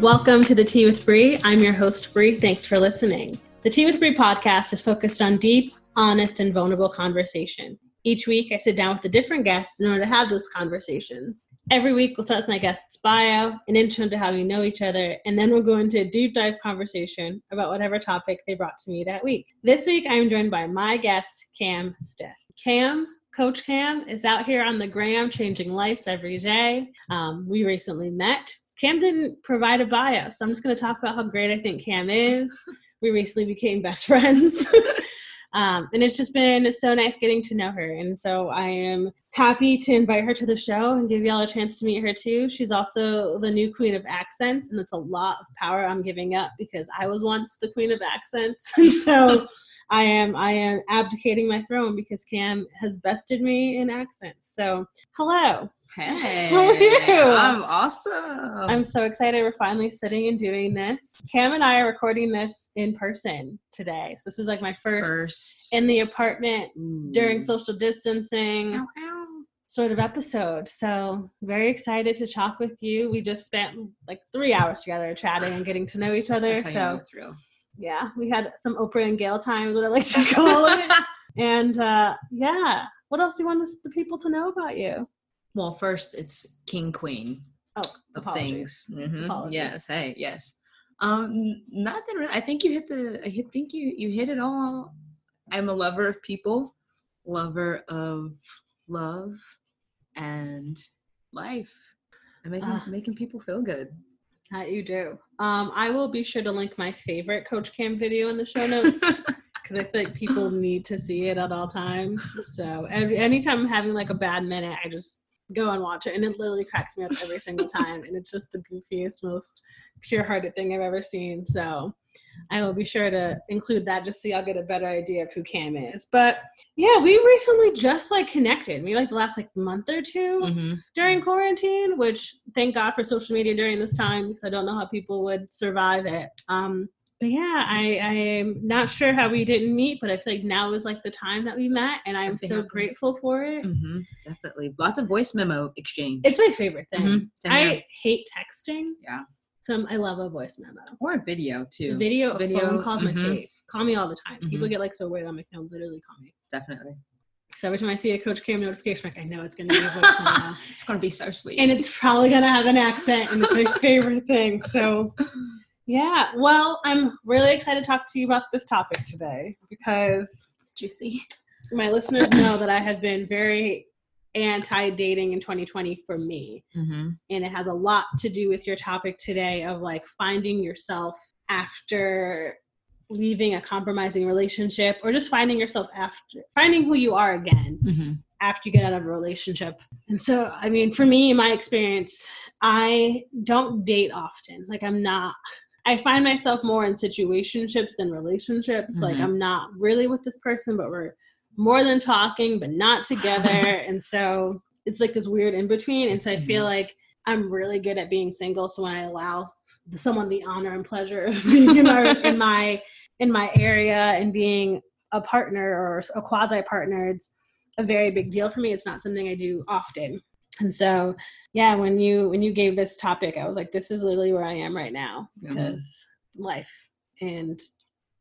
Welcome to the Tea with Bree. I'm your host, Bree. Thanks for listening. The Tea with Bree podcast is focused on deep, honest, and vulnerable conversation. Each week, I sit down with a different guest in order to have those conversations. Every week, we'll start with my guest's bio, an intro into how we know each other, and then we'll go into a deep dive conversation about whatever topic they brought to me that week. This week, I'm joined by my guest, Cam Stith. Cam, Coach Cam, is out here on the gram changing lives every day. Um, we recently met. Cam didn't provide a bio, so I'm just going to talk about how great I think Cam is. We recently became best friends. Um, and it's just been so nice getting to know her. And so I am happy to invite her to the show and give y'all a chance to meet her too. She's also the new queen of accents, and it's a lot of power I'm giving up because I was once the queen of accents. And so I am I am abdicating my throne because Cam has bested me in accents. So hello. Hey, How are you? I'm awesome. I'm so excited we're finally sitting and doing this. Cam and I are recording this in person today. So this is like my first, first in the apartment Ooh. during social distancing Ow, ow. sort of episode. So very excited to talk with you. We just spent like three hours together chatting and getting to know each other. That's how you know So it's real. Yeah, we had some Oprah and Gayle time, what I like to call it. and uh, yeah, what else do you want us, the people to know about you? well, first it's king queen Oh, of apologies. things. Mhm. Apologies. Yes. Hey. Yes. Um. Nothing. Really. I think you hit the. I hit, think you you hit it all. I'm a lover of people, lover of love, and life, and making Ah. making people feel good. That you do. Um, I will be sure to link my favorite Coach Cam video in the show notes because I feel like people need to see it at all times. So every anytime I'm having like a bad minute, I just go and watch it, and it literally cracks me up every single time. And it's just the goofiest, most pure-hearted thing I've ever seen. So I will be sure to include that just so y'all get a better idea of who Cam is. But yeah, we recently just like connected, maybe like the last like month or 2 hmm during quarantine, which thank God for social media during this time because I don't know how people would survive it. Um, but yeah, I, I am not sure how we didn't meet, but I feel like now is like the time that we met, and I'm Everything so happens. grateful for it. hmm Definitely. Lots of voice memo exchange. It's my favorite thing. Mhm. I hate texting. Yeah. So I love a voice memo. or a video too. Video, Video, phone calls, my mhm. fave. Call me all the time. People Mhm. get like so weird. I'm like, no, literally call me. Definitely. So every time I see a Coach Cam notification, like, I know it's going to be a voice memo. It's gonna be so sweet. and it's probably gonna have an accent and it's my favorite thing so yeah well i'm really excited to talk to you about this topic today because It's juicy. my listeners know that i have been very anti-dating in 2020 for me Mm-hmm. and it has a lot to do with your topic today of like finding yourself after leaving a compromising relationship or just finding yourself after finding who you are again Mm-hmm. after you get out of a relationship. And so, I mean, for me, in my experience, I don't date often. Like, I'm not, I find myself more in situationships than relationships. Like, Mhm. I'm not really with this person, but we're more than talking, but not together. and so, it's like this weird in between. And so, I feel like I'm really good at being single. So, when I allow someone the honor and pleasure of being in, our, in my in my area and being a partner or a quasi partner, it's a very big deal for me. It's not something I do often. And so, yeah, when you when you gave this topic, I was like, this is literally where I am right now Mhm. because life and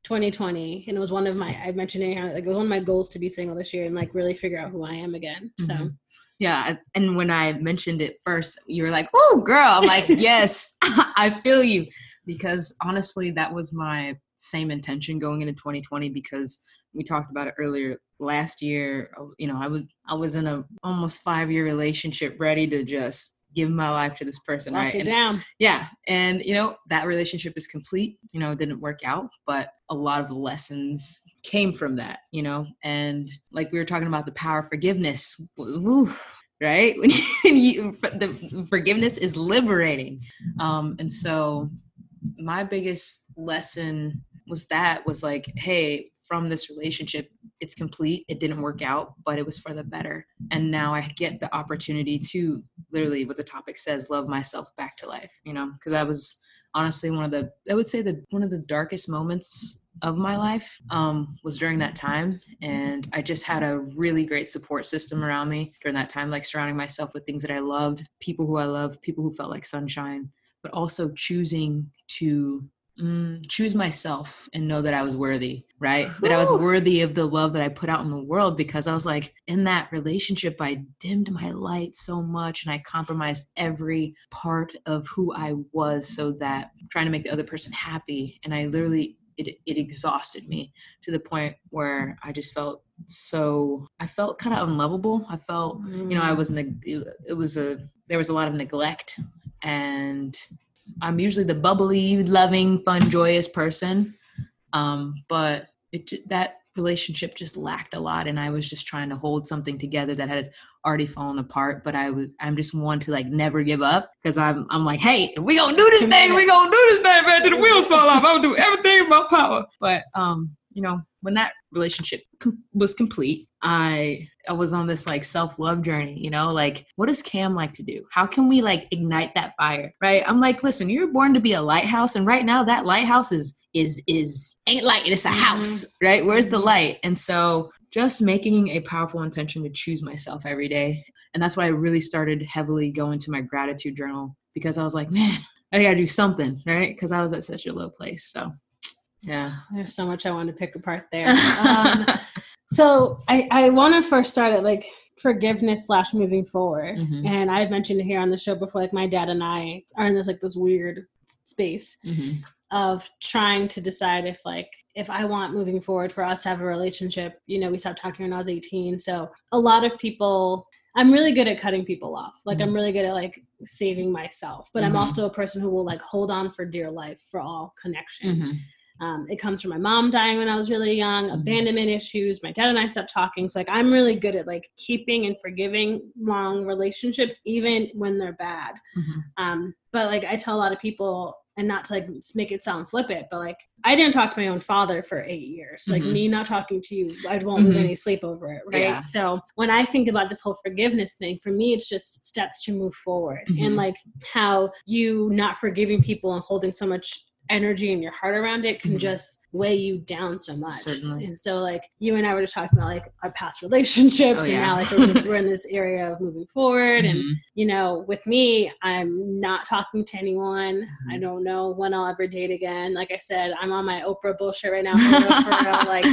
2020, and it was one of my I mentioned it, like it was one of my goals to be single this year and like really figure out who I am again. So Mhm. Yeah, and when I mentioned it first, you were like, "Oh, girl!" I'm like, "Yes, I feel you," because honestly, that was my same intention going into 2020. Because we talked about it earlier last year. You know, I was I was in a almost five year relationship, ready to just give my life to this person, Lock right? it And- down. yeah and you know that relationship is complete you know it didn't work out but a lot of lessons came from that you know and like we were talking about the power of forgiveness right you, the forgiveness is liberating um and so my biggest lesson was that was like hey from this relationship it's complete. It didn't work out but it was for the better. And now i get the opportunity to literally what the topic says love myself back to life you know? Because i was honestly one of the i would say that one of the darkest moments of my life um, was during that time. And i just had a really great support system around me during that time like surrounding myself with things that i loved people who i loved people who felt like sunshine but also choosing to mm, choose myself and know that I was worthy, right? That I was worthy of the love that I put out in the world because I was like, in that relationship, I dimmed my light so much and I compromised every part of who I was so that trying to make the other person happy. And I literally, it, it exhausted me to the point where I just felt so, I felt kind of unlovable. I felt you know i was neg- it was a there was a lot of neglect and i'm usually the bubbly loving fun joyous person. Um but it that relationship just lacked a lot and i was just trying to hold something together that had already fallen apart but i was i'm just one to like never give up because i'm i'm like hey we gonna do this thing we gonna do this thing man till the wheels fall off. Gonna do everything in my power. But um you know when that relationship com- was complete i i was on this like self-love journey you know like what does cam like to do how can we like ignite that fire right i'm like listen you're born to be a lighthouse and right now that lighthouse is is is ain't light it's a Mhm. house right where's the Mhm. light and so just making a powerful intention to choose myself every day and that's why i really started heavily going to my gratitude journal because i was like man i gotta do something right because i was at such a low place so yeah There's so much I want to pick apart there. Um, so I, I want to first start at like forgiveness slash moving forward. Mhm. And I've mentioned it here on the show before, like my dad and I are in this like this weird space Mhm. of trying to decide if like if I want moving forward for us to have a relationship. You know, we stopped talking when I was 18. So a lot of people I'm really good at cutting people off. Like I'm really good at like saving myself. But I'm Mhm. also a person who will like hold on for dear life for all connection. Um, it comes from my mom dying when I was really young, Mhm. abandonment issues. My dad and I stopped talking. So like I'm really good at like keeping and forgiving long relationships, even when they're bad. Mhm. Um, but like I tell a lot of people, and not to like make it sound flippant, but like I didn't talk to my own father for eight years. Like Mhm. me not talking to you, I won't lose Mhm. any sleep over it, right? Yeah. So when I think about this whole forgiveness thing, for me, it's just steps to move forward, and like how you not forgiving people and holding so much energy and your heart around it can Mhm. just weigh you down so much. Certainly. And so like you and I were just talking about like our past relationships Oh, and yeah. now like we're, we're in this area of moving forward and Mhm. you know, with me, I'm not talking to anyone. I Mhm. don't know when I'll ever date again. Like I said, I'm on my Oprah bullshit right now. For real, for real. Like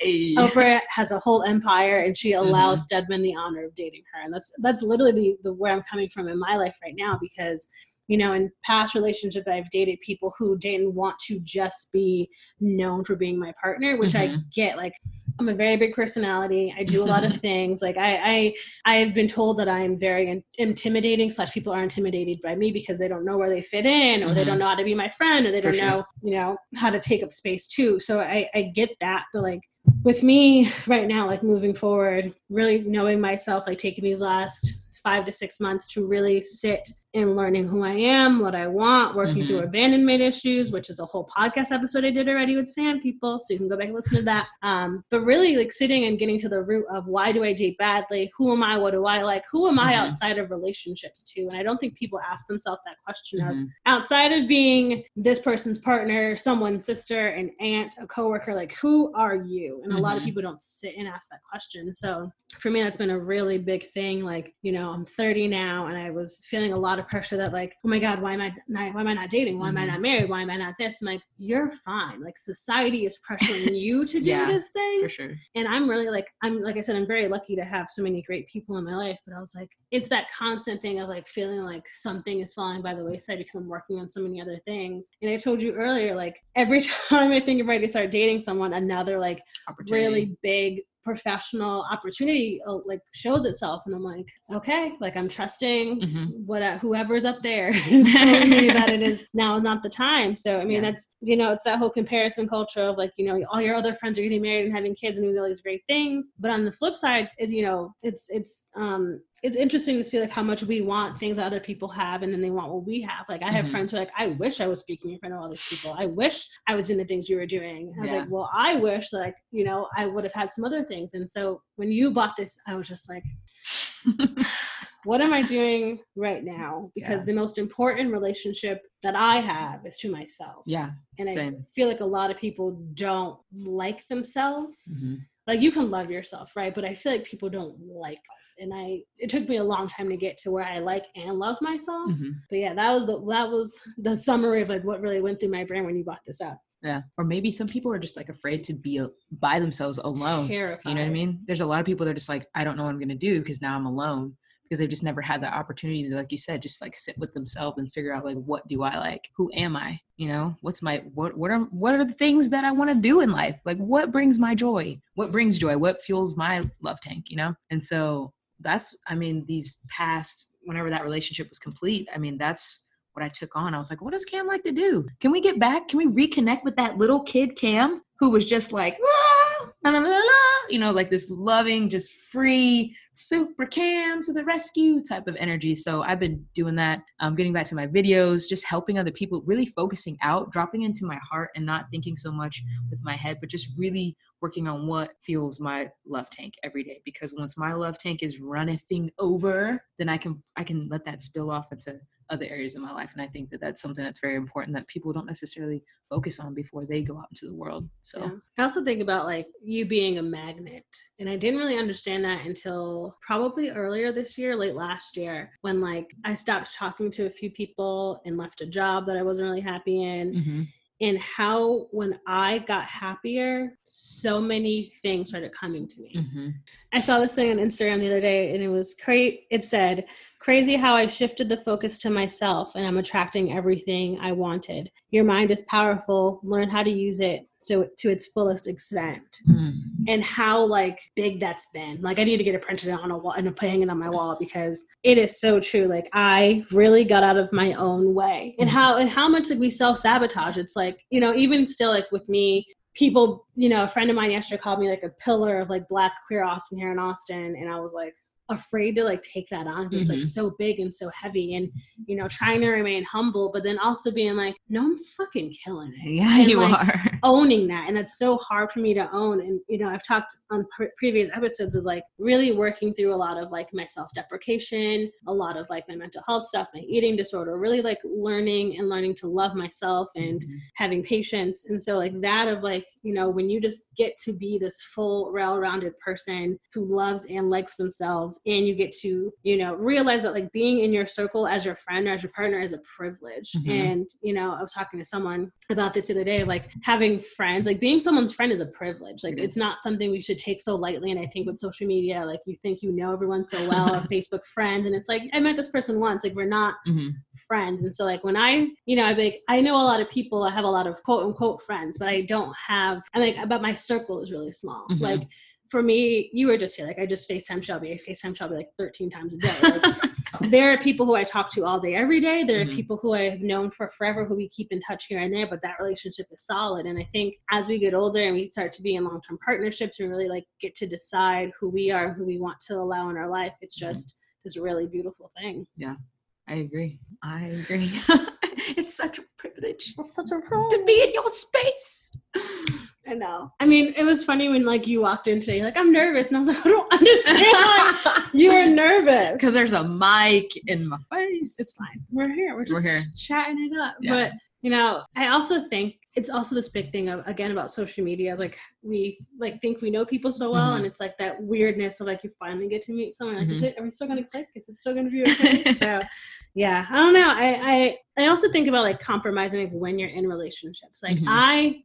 Hey. Oprah has a whole empire, and she Mm-hmm. allows Stedman the honor of dating her, and that's that's literally the, the where I'm coming from in my life right now because. You know, in past relationships, I've dated people who didn't want to just be known for being my partner, which I Mhm. get. Like, I'm a very big personality. I do a lot of things. Like, I, I I have been told that I'm very in- intimidating. Slash, people are intimidated by me because they don't know where they fit in, or they Mhm. don't know how to be my friend, or they For don't sure. know, you know, how to take up space too. So I, I get that, but like with me right now, like moving forward, really knowing myself, like taking these last five to six months to really sit in learning who I am, what I want, working Mhm. through abandonment issues, which is a whole podcast episode I did already with Sam people. So you can go back and listen to that. Um, but really like sitting and getting to the root of why do I date badly? Who am I? What do I like? Who am I Mhm. outside of relationships too? And I don't think people ask themselves that question of Mhm. outside of being this person's partner, someone's sister, an aunt, a coworker, like who are you? And a lot of Mhm. people don't sit and ask that question. So for me, that's been a really big thing. Like, you know, I'm 30 now and I was feeling a lot of pressure that like, oh my God, why am I not, why am I not dating? Why am I Mhm. not married? Why am I not this? I'm like, you're fine. Like society is pressuring you to do Yeah, this thing For sure. and i'm really like i'm like i said i'm very lucky to have so many great people in my life but i was like it's that constant thing of like feeling like something is falling by the wayside because i'm working on so many other things and i told you earlier like every time i think i'm ready to start dating someone another like really big professional opportunity uh, like shows itself and i'm like okay like i'm trusting Mhm. what uh, whoever's up there is showing me that it is now not the time so i mean Yeah. that's you know it's that whole comparison culture of like you know all your other friends are getting married and having kids and doing all these great things but on the flip side is you know it's it's um it's interesting to see like how much we want things that other people have and then they want what we have like i have Mhm. friends who are like i wish i was speaking in front of all these people i wish i was doing the things you were doing i was Yeah. like well i wish like you know i would have had some other things and so when you bought this i was just like what am I doing right now? Because Yeah. the most important relationship that I have is to myself. yeah, And I same. feel like a lot of people don't like themselves. Mhm. Like you can love yourself, right? But I feel like people don't like us. And I it took me a long time to get to where I like and love myself. Mhm. But yeah, that was the that was the summary of like what really went through my brain when you brought this up. Yeah, or maybe some people are just like afraid to be by themselves alone. Terrified. You know what I mean? There's a lot of people that are just like, I don't know what I'm gonna do because now I'm alone because they've just never had the opportunity to, like you said, just like sit with themselves and figure out like what do I like? Who am I? You know, what's my what what are what are the things that I want to do in life? Like what brings my joy? What brings joy? What fuels my love tank? You know? And so that's I mean, these past whenever that relationship was complete, I mean, that's what I took on. I was like, what does Cam like to do? Can we get back? Can we reconnect with that little kid Cam who was just like, "Ah, la, la, la, la," you know, like this loving, just free, super Cam to the rescue type of energy. So I've been doing that. Um, getting back to my videos, just helping other people, really focusing out, dropping into my heart, and not thinking so much with my head, but just really working on what fuels my love tank every day. Because once my love tank is running over, then I can I can let that spill off into other areas of my life and i think that that's something that's very important that people don't necessarily focus on before they go out into the world so Yeah. I also think about like you being a magnet. And I didn't really understand that until probably earlier this year, late last year, when like I stopped talking to a few people and left a job that I wasn't really happy in. Mhm. And how when I got happier, so many things started coming to me. Mhm. I saw this thing on Instagram the other day and it was great. It said, Crazy how I shifted the focus to myself and I'm attracting everything I wanted. Your mind is powerful. Learn how to use it so to its fullest extent. Mhm. Mm-hmm. And how like big that's been. Like I need to get it printed on a wall and put hanging on my wall because it is so true. Like I really got out of my own way. And mm-hmm. how and how much like we self sabotage. It's like, you know, even still like with me, people, you know, a friend of mine yesterday called me like a pillar of like black queer Austin here in Austin. And I was like afraid to like take that on. 'cause It's like Mhm. so big and so heavy and, you know, trying to remain humble, but then also being like, no, I'm fucking killing it. yeah And, you like, are owning that and that's so hard for me to own and you know i've talked on pre- previous episodes of like really working through a lot of like my self-deprecation a lot of like my mental health stuff my eating disorder really like learning and learning to love myself and Mhm. having patience and so like that of like you know when you just get to be this full well-rounded person who loves and likes themselves and you get to you know realize that like being in your circle as your friend or as your partner is a privilege Mhm. and you know i was talking to someone about this the other day like having friends like being someone's friend is a privilege like It it's not something we should take so lightly and i think with social media like you think you know everyone so well facebook friends and it's like i met this person once like we're not Mhm. friends. And so like when I, you know, I like I know a lot of people, I have a lot of quote unquote friends, but I don't have i'm like but my circle is really small. Mhm. Like for me, you were just here. Like I just FaceTime Shelby. I FaceTime Shelby like 13 times a day. Like, there are people who I talk to all day, every day. There are Mhm. people who I have known for forever who we keep in touch here and there, but that relationship is solid. And I think as we get older and we start to be in long term partnerships and really like get to decide who we are, who we want to allow in our life, it's Mhm. just this really beautiful thing. Yeah. I agree i agree it's such a privilege It's such a to be in your space I know. I mean, it was funny when like you walked in today, you're like, I'm nervous. And I was like, I don't understand why you are nervous. because there's a mic in my face It's fine. We're here. We're just We're just here. chatting it up. Yeah. But you know, I also think it's also this big thing of again about social media. It's like we like think we know people so well, Mhm. and it's like that weirdness of like you finally get to meet someone. Like, is Mhm. it? Are we still gonna click? Is it still gonna be okay? so, yeah, I don't know. I I I also think about like compromising like when you're in relationships. Like Mhm. I,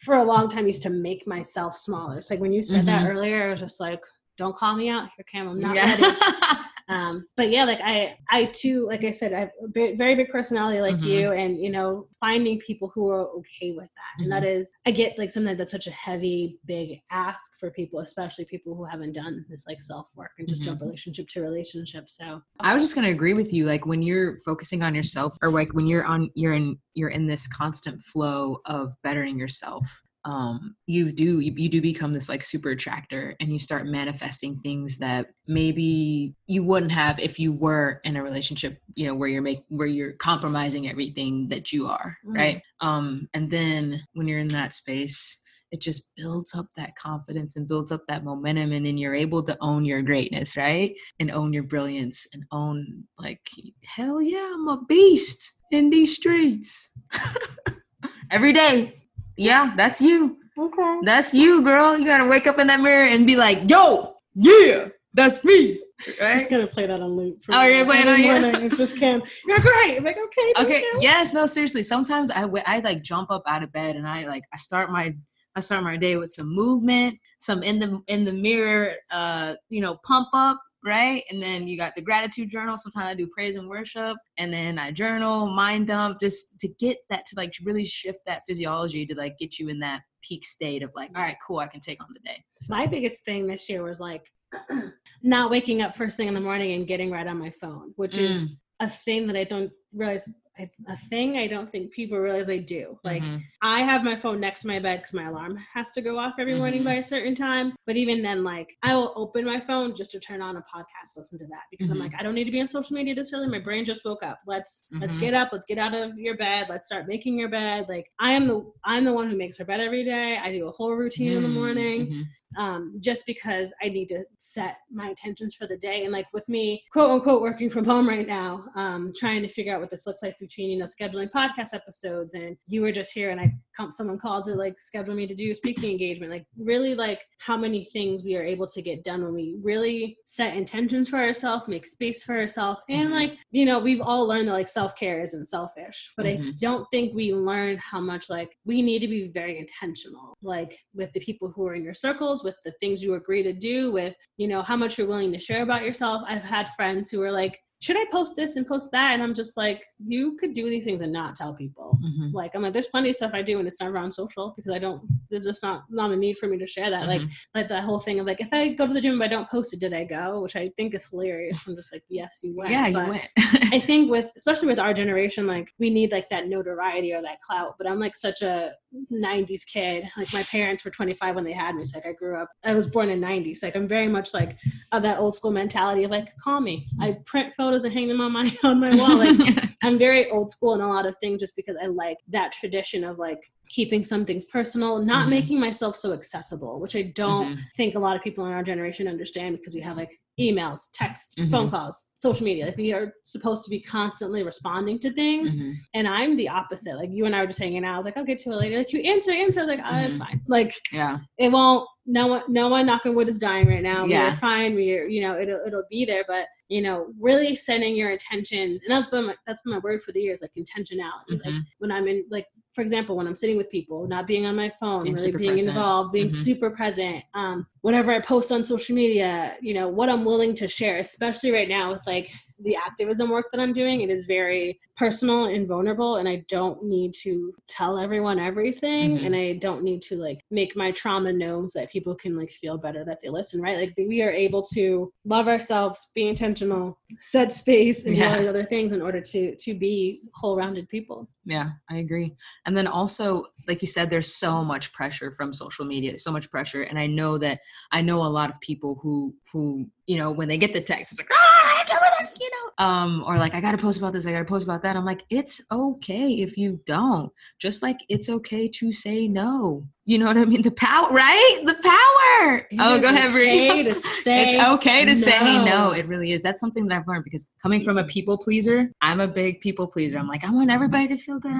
for a long time, used to make myself smaller. It's like when you said that Mhm. earlier, I was just like, don't call me out here, Cam. I'm not yeah. ready. Um, but yeah, like I, I too, like I said, I have a very big personality like Mhm. you, and you know, finding people who are okay with that, and that Mm-hmm. is, I get like sometimes that's such a heavy, big ask for people, especially people who haven't done this like self work and just Mhm. jump relationship to relationship. So I was just gonna agree with you. Like when you're focusing on yourself, or like when you're on, you're in, you're in this constant flow of bettering yourself. Um, you do, you, you do become this like super attractor, and you start manifesting things that maybe you wouldn't have if you were in a relationship. You know, where you're make, where you're compromising everything that you are, Mhm. right? Um, and then when you're in that space, it just builds up that confidence and builds up that momentum and then you're able to own your greatness right and own your brilliance and own like hell yeah i'm a beast in these streets every day yeah that's you okay, that's you girl you gotta wake up in that mirror and be like yo yeah that's me I'm just gonna play that on loop. For Oh, you're playing on- morning. It's just Kim. You're great. I'm like okay, thank okay you. yes no seriously sometimes I w- I like jump up out of bed and i like i start my i start my day with some movement some in the in the mirror uh you know pump up right and then you got the gratitude journal sometimes i do praise and worship and then i journal mind dump just to get that to like really shift that physiology to like get you in that peak state of like all right cool i can take on the day My biggest thing this year was like not waking up first thing in the morning and getting right on my phone, which is Mm. a thing that I don't realize. A thing I don't think people realize I do. Like Mhm. I have my phone next to my bed because my alarm has to go off every morning Mhm. by a certain time. But even then, like I will open my phone just to turn on a podcast, listen to that because Mhm. I'm like I don't need to be on social media this early. My brain just woke up. Let's let's Mhm. get up. Let's get out of your bed. Let's start making your bed. Like I am the I'm the one who makes her bed every day. I do a whole routine in the Mm, morning. Um, just because I need to set my intentions for the day. And like with me, quote unquote, working from home right now, um, trying to figure out what this looks like between, you know, scheduling podcast episodes and you were just here and I come, someone called to like schedule me to do a speaking engagement, like really like how many things we are able to get done when we really set intentions for ourselves, make space for ourselves. And Mhm. like, you know, we've all learned that like self-care isn't selfish, but I Mhm. don't think we learn how much like we need to be very intentional, like with the people who are in your circles, with the things you agree to do, with, you know, how much you're willing to share about yourself. I've had friends who are like, should I post this and post that? And I'm just like, you could do these things and not tell people. Mhm. Like I'm like, there's plenty of stuff I do and it's never on social because I don't. There's just not not a need for me to share that. Like Mhm. like that whole thing of like, if I go to the gym but I don't post it, did I go? Which I think is hilarious. I'm just like, yes, you went. yeah you went I think with especially with our generation, like we need like that notoriety or that clout. But I'm like such a '90s kid. Like my parents were 25 when they had me. So like I grew up. I was born in '90s. Like I'm very much like of that old school mentality of like, call me. I print photos and hang them on my on my wall. Like I'm very old school in a lot of things just because I like that tradition of like keeping some things personal, not Mhm. making myself so accessible, which I don't Mhm. think a lot of people in our generation understand because we have like emails, text, Mhm. phone calls, social media. Like we are supposed to be constantly responding to things. Mhm. And I'm the opposite. Like you and I were just hanging out. I was like, I'll get to it later. Like you answer, answer. I was like, oh, it's Mhm. fine. Like yeah it won't no one no one knock on wood is dying right now Yeah. we're fine we're you know it'll it'll be there but you know really setting your intentions and that's been my that's been my word for the years like intentionality like Mhm. when i'm in like for example when i'm sitting with people not being on my phone Being really being present. involved being Mhm. super present um whatever i post on social media you know what i'm willing to share especially right now with like the activism work that i'm doing it is very personal and vulnerable and i don't need to tell everyone everything Mhm. and i don't need to like make my trauma known so that people can like feel better that they listen right like we are able to love ourselves be intentional set space and do all Yeah. these other things in order to to be whole rounded people Yeah, I agree. And then also, like you said, there's so much pressure from social media, so much pressure. And I know that I know a lot of people who who, you know, when they get the text, it's like, ah, tell me that," you know, um, or like I gotta post about this, I gotta post about that. I'm like, it's okay if you don't. Just like it's okay to say no. You know what I mean? The power, right? The power. It oh, go ahead, Bree. okay to say it's okay to say no. no. It really is. That's something that I've learned because coming from a people pleaser, I'm a big people pleaser. I'm like, I want everybody to feel good.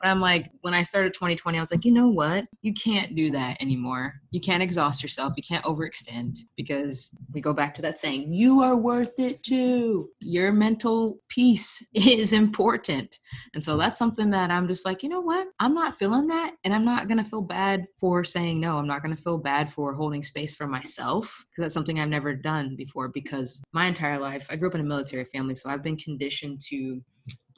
But I'm like, when I started 2020, I was like, you know what? You can't do that anymore. You can't exhaust yourself. You can't overextend because we go back to that saying, you are worth it too. Your mental peace is important. And so that's something that I'm just like, you know what? I'm not feeling that and I'm not going to feel bad for saying no. I'm not going to feel bad for holding space for myself because that's something I've never done before. Because my entire life, I grew up in a military family, so I've been conditioned to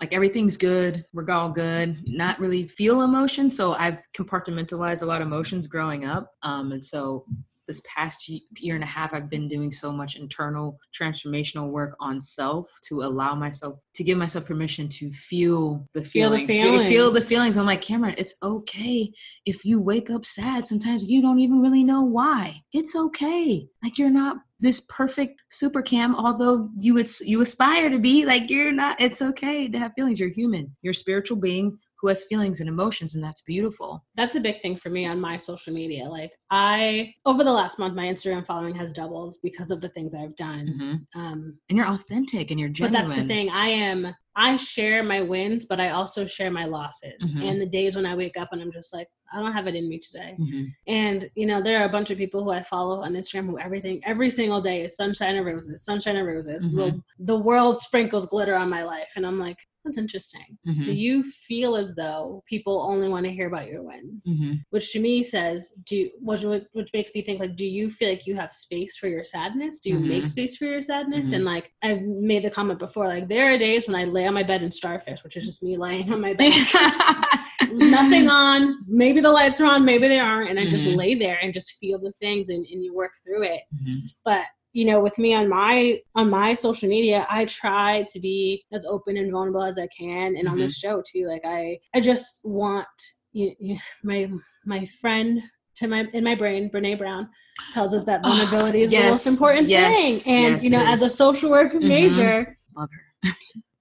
like everything's good, we're all good, not really feel emotion. So I've compartmentalized a lot of emotions growing up. Um, and so this past year and a half i've been doing so much internal transformational work on self to allow myself to give myself permission to feel the feelings feel the feelings, feel the feelings. i'm like cameron it's okay if you wake up sad. Sometimes you don't even really know why. It's okay. Like you're not this perfect super cam although you would you aspire to be. Like you're not it's okay to have feelings. You're human. You're a spiritual being who has feelings and emotions and that's beautiful. That's a big thing for me on my social media. Like i over the last month my instagram following has doubled because of the things i've done. Mm-hmm. um, and you're authentic and you're genuine but that's the thing. I am i share my wins but i also share my losses. Mm-hmm. and the days when i wake up and i'm just like i don't have it in me today. Mm-hmm. and you know there are a bunch of people who i follow on instagram who everything every single day is sunshine and roses sunshine and roses. Mm-hmm. the world sprinkles glitter on my life. And i'm like that's interesting. Mm-hmm. So you feel as though people only want to hear about your wins, mm-hmm. which to me says, do which, which makes me think like, do you feel like you have space for your sadness? Do you mm-hmm. make space for your sadness? Mm-hmm. And like I've made the comment before, like there are days when I lay on my bed and starfish, which is just me laying on my bed. nothing on maybe the lights are on maybe they aren't and i just mm-hmm. lay there and just feel the things and, and you work through it mm-hmm. but you know with me on my on my social media i try to be as open and vulnerable as i can and mm-hmm. on this show too like i i just want you, you, my my friend to my in my brain brene brown tells us that vulnerability oh, is yes, the most important yes, thing and yes, you know as a social work mm-hmm. major love her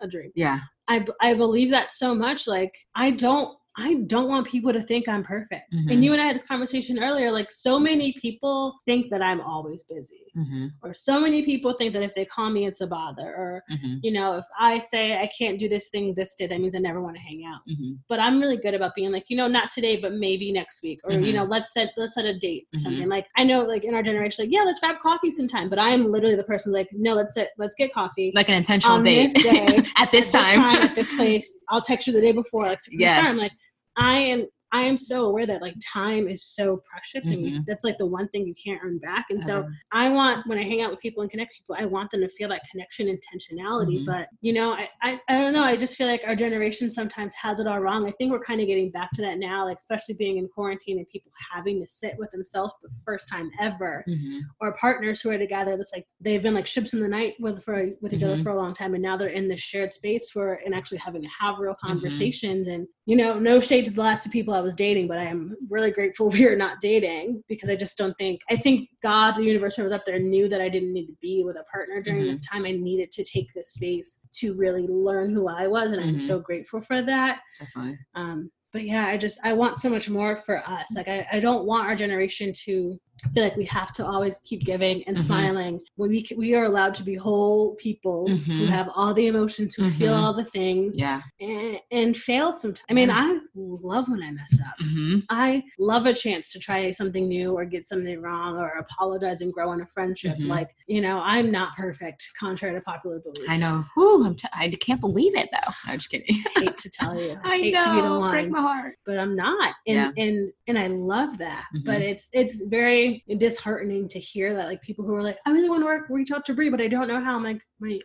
a dream yeah i i believe that so much like i don't I don't want people to think I'm perfect. Mm-hmm. And you and I had this conversation earlier. Like, so many people think that I'm always busy, mm-hmm. or so many people think that if they call me, it's a bother. Or, mm-hmm. you know, if I say I can't do this thing this day, that means I never want to hang out. Mm-hmm. But I'm really good about being like, you know, not today, but maybe next week, or you know, mm-hmm. let's set let's set a date or something. Mm-hmm. Like, I know, like in our generation, like, yeah, let's grab coffee sometime. But I am literally the person like, no, let's sit, let's get coffee, like an intentional date this day, at this time. This time, at this place. I'll text you the day before, like. Yes. Like, I am I am so aware that like time is so precious mm-hmm. and that's like the one thing you can't earn back. And so I want when I hang out with people and connect people, I want them to feel that connection intentionality. Mm-hmm. But you know, I, I, I don't know. I just feel like our generation sometimes has it all wrong. I think we're kind of getting back to that now, like especially being in quarantine and people having to sit with themselves the first time ever, mm-hmm. or partners who are together. That's like they've been like ships in the night with for with each other mm-hmm. for a long time, and now they're in this shared space for and actually having to have real mm-hmm. conversations. And you know, no shade to the last two people I was dating, but I am really grateful we are not dating because I just don't think I think God, the universe, was up there knew that I didn't need to be with a partner during mm-hmm. this time. I needed to take this space to really learn who I was, and mm-hmm. I'm so grateful for that. Definitely. Um, but yeah, I just I want so much more for us. Like I, I don't want our generation to feel like we have to always keep giving and mm-hmm. smiling. When we we are allowed to be whole people mm-hmm. who have all the emotions, who mm-hmm. feel all the things, yeah, and, and fail sometimes. I mean, I love when I mess up. Mm-hmm. I love a chance to try something new or get something wrong or apologize and grow in a friendship. Mm-hmm. Like you know, I'm not perfect, contrary to popular belief. I know. Whew, I'm t- I can't believe it though. I'm just kidding. I hate to tell you. I, I hate know. to be the one. Break my heart. But I'm not, and yeah. and and I love that. But mm-hmm. it's it's very disheartening to hear that like people who are like, I really want to work, reach out to Bree, but I don't know how. I'm like, my,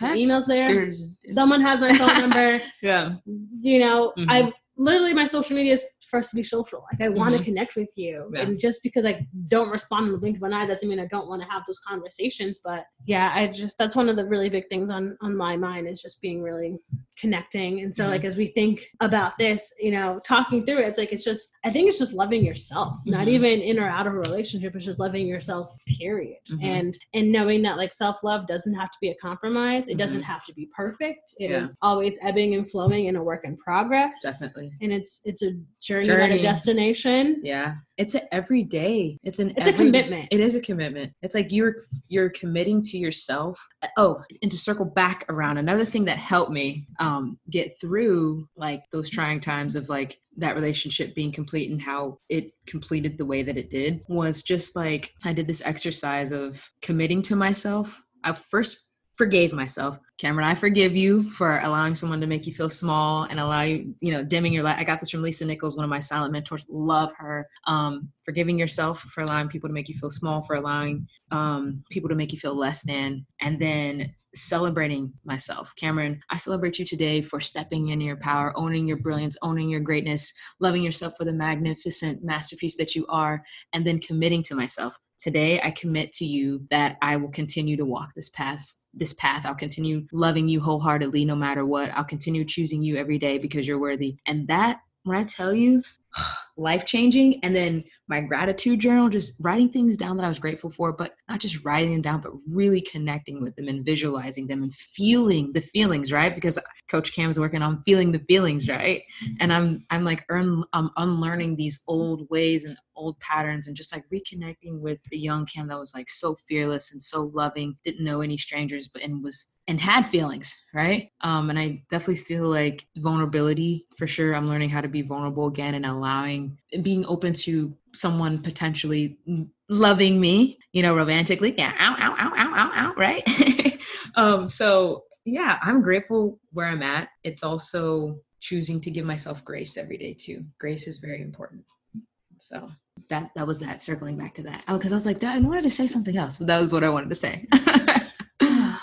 my email's there. There's, Someone has my phone number. yeah. You know, mm-hmm. I've literally my social media is for us to be social. Like I want to mm-hmm. connect with you, yeah. and just because I don't respond in the blink of an eye doesn't mean I don't want to have those conversations. But yeah, I just that's one of the really big things on on my mind is just being really connecting. And so mm-hmm. like as we think about this, you know, talking through it, it's like it's just I think it's just loving yourself, mm-hmm. not even in or out of a relationship. It's just loving yourself, period. Mm-hmm. And and knowing that like self love doesn't have to be a compromise. It doesn't mm-hmm. have to be perfect. It yeah. is always ebbing and flowing in a work in progress. Definitely. And it's it's a journey, journey. not a destination. Yeah. It's an everyday it's an it's every, a commitment. It is a commitment. It's like you're you're committing to yourself. Oh and to circle back around another thing that helped me um get through like those trying times of like that relationship being complete and how it completed the way that it did was just like i did this exercise of committing to myself. I first forgave myself Cameron, I forgive you for allowing someone to make you feel small and allow you, you know, dimming your light. I got this from Lisa Nichols, one of my silent mentors. Love her. Um, forgiving yourself for allowing people to make you feel small, for allowing um, people to make you feel less than, and then celebrating myself. Cameron, I celebrate you today for stepping in your power, owning your brilliance, owning your greatness, loving yourself for the magnificent masterpiece that you are, and then committing to myself. Today i commit to you that i will continue to walk this path this path. I'll continue loving you wholeheartedly no matter what. I'll continue choosing you every day because you're worthy. And that when i tell you life changing and then my gratitude journal just writing things down that i was grateful for but not just writing them down but really connecting with them and visualizing them and feeling the feelings right because coach cam's working on feeling the feelings right and i'm i'm like earn, i'm unlearning these old ways and old patterns and just like reconnecting with the young Cam that was like so fearless and so loving, didn't know any strangers, but and was and had feelings, right? Um, and I definitely feel like vulnerability for sure. I'm learning how to be vulnerable again and allowing being open to someone potentially loving me, you know, romantically. Yeah, ow, ow, ow, ow, ow, ow, right? um, so yeah, I'm grateful where I'm at. It's also choosing to give myself grace every day too. Grace is very important. So that that was that circling back to that. Oh, because I was like, that I wanted to say something else, but that was what I wanted to say.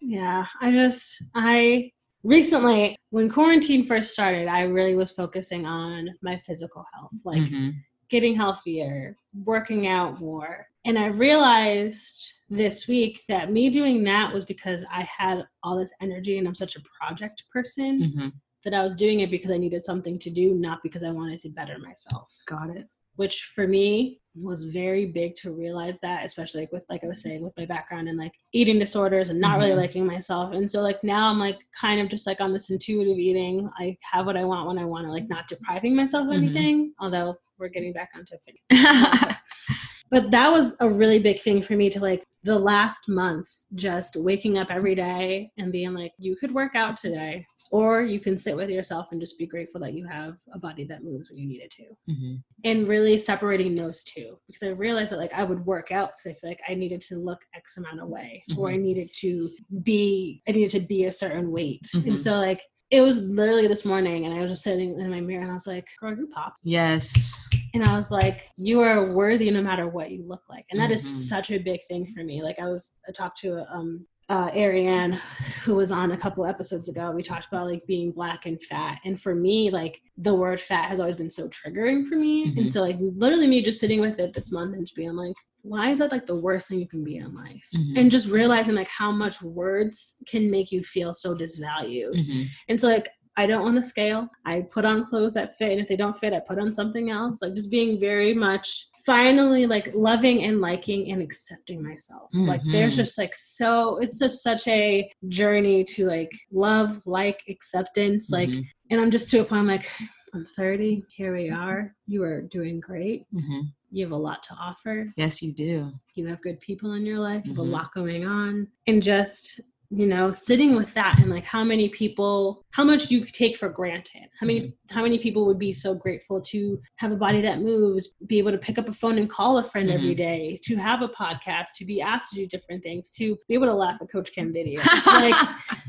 yeah, I just I recently when quarantine first started, I really was focusing on my physical health, like mm-hmm. getting healthier, working out more. And I realized this week that me doing that was because I had all this energy and I'm such a project person mm-hmm. that I was doing it because I needed something to do, not because I wanted to better myself. Got it which for me was very big to realize that especially like with like i was saying with my background and like eating disorders and not mm-hmm. really liking myself and so like now i'm like kind of just like on this intuitive eating i have what i want when i want to like not depriving myself of mm-hmm. anything although we're getting back onto it but that was a really big thing for me to like the last month just waking up every day and being like you could work out today or you can sit with yourself and just be grateful that you have a body that moves when you need it to mm-hmm. and really separating those two because i realized that like i would work out because i feel like i needed to look x amount of way mm-hmm. or i needed to be i needed to be a certain weight mm-hmm. and so like it was literally this morning and I was just sitting in my mirror and I was like, girl, you pop. Yes. And I was like, you are worthy no matter what you look like. And that mm-hmm. is such a big thing for me. Like I was, I talked to um, uh, Ariane, who was on a couple episodes ago, we talked about like being black and fat. And for me, like the word fat has always been so triggering for me. Mm-hmm. And so, like, literally, me just sitting with it this month and just being like, why is that like the worst thing you can be in life? Mm-hmm. And just realizing like how much words can make you feel so disvalued. Mm-hmm. And so, like, I don't want to scale. I put on clothes that fit. And if they don't fit, I put on something else. Like, just being very much finally like loving and liking and accepting myself. Mm-hmm. Like there's just like so it's just such a journey to like love, like acceptance, like mm-hmm. and I'm just to a point I'm like I'm 30. Here we are. You are doing great. Mm-hmm. You have a lot to offer. Yes, you do. You have good people in your life. You have a mm-hmm. lot going on. And just you know sitting with that and like how many people how much you take for granted how many mm-hmm. how many people would be so grateful to have a body that moves be able to pick up a phone and call a friend mm-hmm. every day to have a podcast to be asked to do different things to be able to laugh at coach cam videos like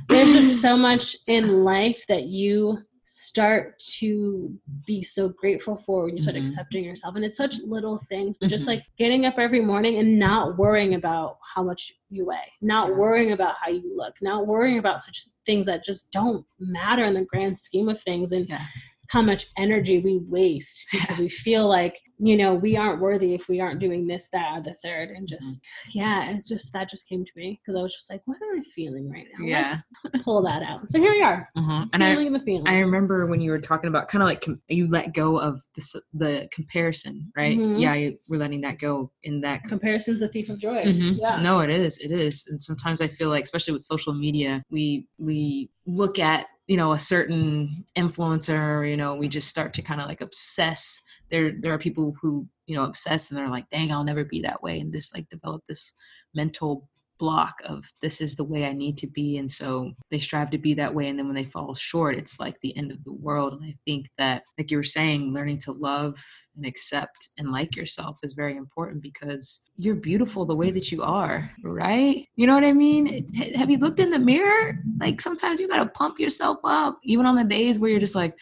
there's just so much in life that you start to be so grateful for when you start mm-hmm. accepting yourself. And it's such little things, but mm-hmm. just like getting up every morning and not worrying about how much you weigh, not yeah. worrying about how you look, not worrying about such things that just don't matter in the grand scheme of things. And yeah how much energy we waste because we feel like you know we aren't worthy if we aren't doing this that or the third and just mm-hmm. yeah it's just that just came to me because i was just like what am i feeling right now yeah Let's pull that out so here we are uh-huh. and I, the feeling. I remember when you were talking about kind of like com- you let go of this the comparison right mm-hmm. yeah you, we're letting that go in that comparison comparison's the thief of joy mm-hmm. yeah no it is it is and sometimes i feel like especially with social media we we look at you know a certain influencer you know we just start to kind of like obsess. There there are people who you know obsess and they're like dang i'll never be that way and this like develop this mental block of this is the way I need to be. And so they strive to be that way. And then when they fall short, it's like the end of the world. And I think that, like you were saying, learning to love and accept and like yourself is very important because you're beautiful the way that you are, right? You know what I mean? Have you looked in the mirror? Like sometimes you got to pump yourself up, even on the days where you're just like,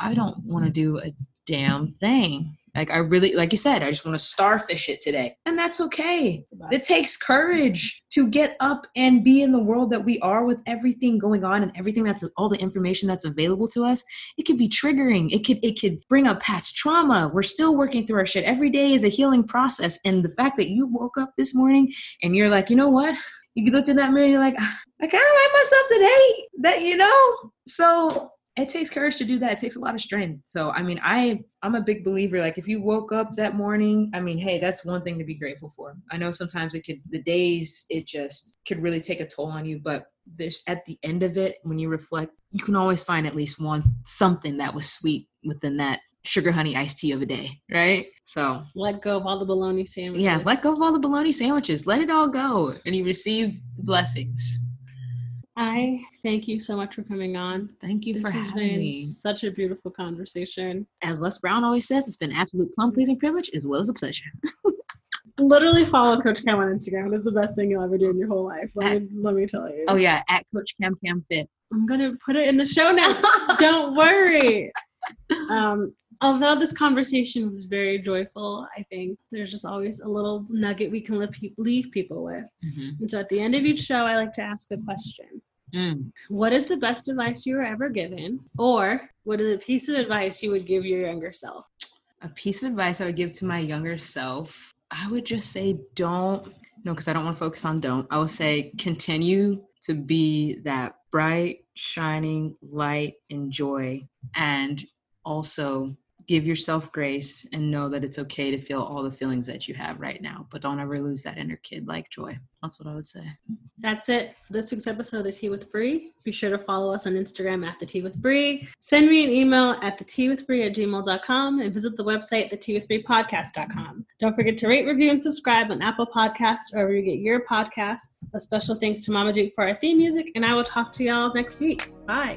I don't want to do a damn thing like I really, like you said, I just want to starfish it today. And that's okay. It takes courage to get up and be in the world that we are with everything going on and everything that's all the information that's available to us. It could be triggering. It could, it could bring up past trauma. We're still working through our shit. Every day is a healing process. And the fact that you woke up this morning and you're like, you know what? You looked in that mirror and you're like, I kind of like myself today. That, you know? So it takes courage to do that. It takes a lot of strength. So I mean, I I'm a big believer. Like if you woke up that morning, I mean, hey, that's one thing to be grateful for. I know sometimes it could the days it just could really take a toll on you, but this at the end of it, when you reflect, you can always find at least one something that was sweet within that sugar honey iced tea of a day, right? So let go of all the bologna sandwiches. Yeah, let go of all the bologna sandwiches. Let it all go, and you receive blessings. I thank you so much for coming on. Thank you this for has having been me. Such a beautiful conversation. As Les Brown always says, it's been absolute plum pleasing privilege as well as a pleasure. Literally follow Coach Cam on Instagram. It is the best thing you'll ever do in your whole life. Let me let me tell you. Oh yeah, at Coach Cam Cam Fit. I'm gonna put it in the show notes. Don't worry. Um, although this conversation was very joyful, I think there's just always a little nugget we can leave people with. Mhm. And so at the end of each show, I like to ask a question. Mm. What is the best advice you were ever given? Or what is a piece of advice you would give your younger self? A piece of advice I would give to my younger self, I would just say don't, no, because I don't want to focus on don't. I would say continue to be that bright, shining light and joy, and also give yourself grace and know that it's okay to feel all the feelings that you have right now, but don't ever lose that inner kid like joy. That's what I would say. That's it for this week's episode of The Tea with Bree. Be sure to follow us on Instagram at The Tea with Bree. Send me an email at the tea with Bree at gmail.com and visit the website, the tea with Bree podcast.com. Don't forget to rate, review, and subscribe on Apple Podcasts or wherever you get your podcasts. A special thanks to Mama Duke for our theme music, and I will talk to y'all next week. Bye.